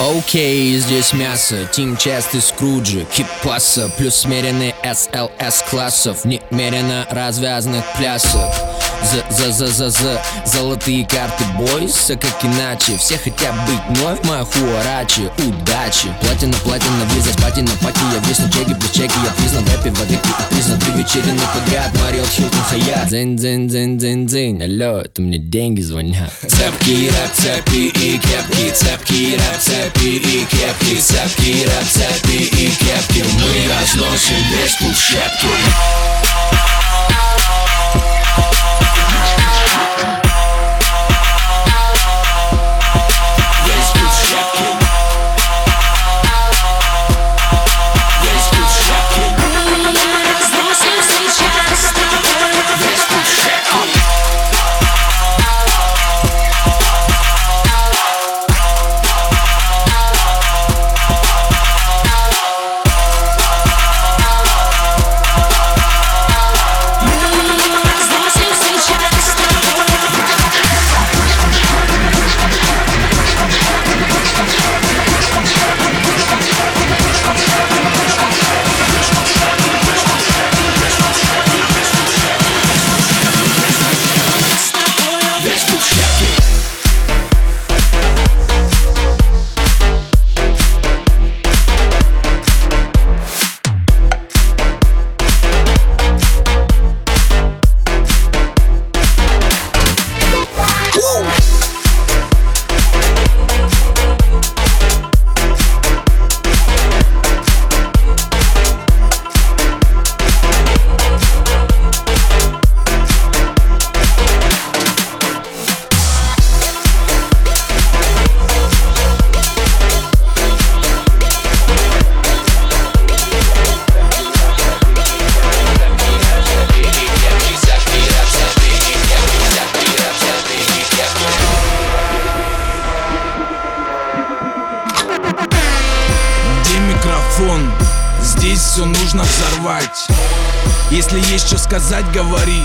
Окей, здесь мясо, Тим частый Скруджи, Кипаса Плюс смеренный СЛС классов. Немерено развязных плясов. За-за-за-за-за Золотые карты бойся, как иначе? Все хотят быть вновь. Моя хуарачи Удачи. Платина, платина, виза, патина, пати. Я висну чеки, плюс чеки Я признан в рэпе, вечерины подряд, Мариот, Хилтон, Хаят Дзинь, дзинь, дзинь, дзинь, дзинь Алло, это мне деньги звонят. Цепки, рэп, цепи и кепки Цепки, рэп, цепи и кепки Цепки, рэп, цепи и кепки Мы разносим весь клуб щепки нужно взорвать. Если есть что сказать, говори.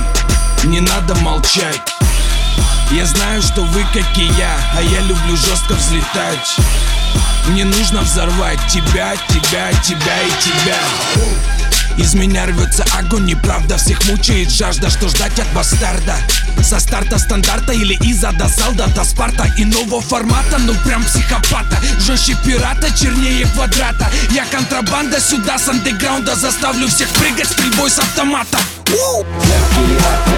Не надо молчать. Я знаю, что вы как и я А я люблю жестко взлетать. Мне нужно взорвать тебя, тебя, тебя и тебя из меня рвется огонь, неправда Всех мучает жажда, что ждать от бастарда? Со старта стандарта или из ада залда до спарта? Иного формата, ну прям психопата. Жестче пирата, чернее квадрата. Я контрабанда сюда с андеграунда Заставлю всех прыгать с прибой с автомата. У!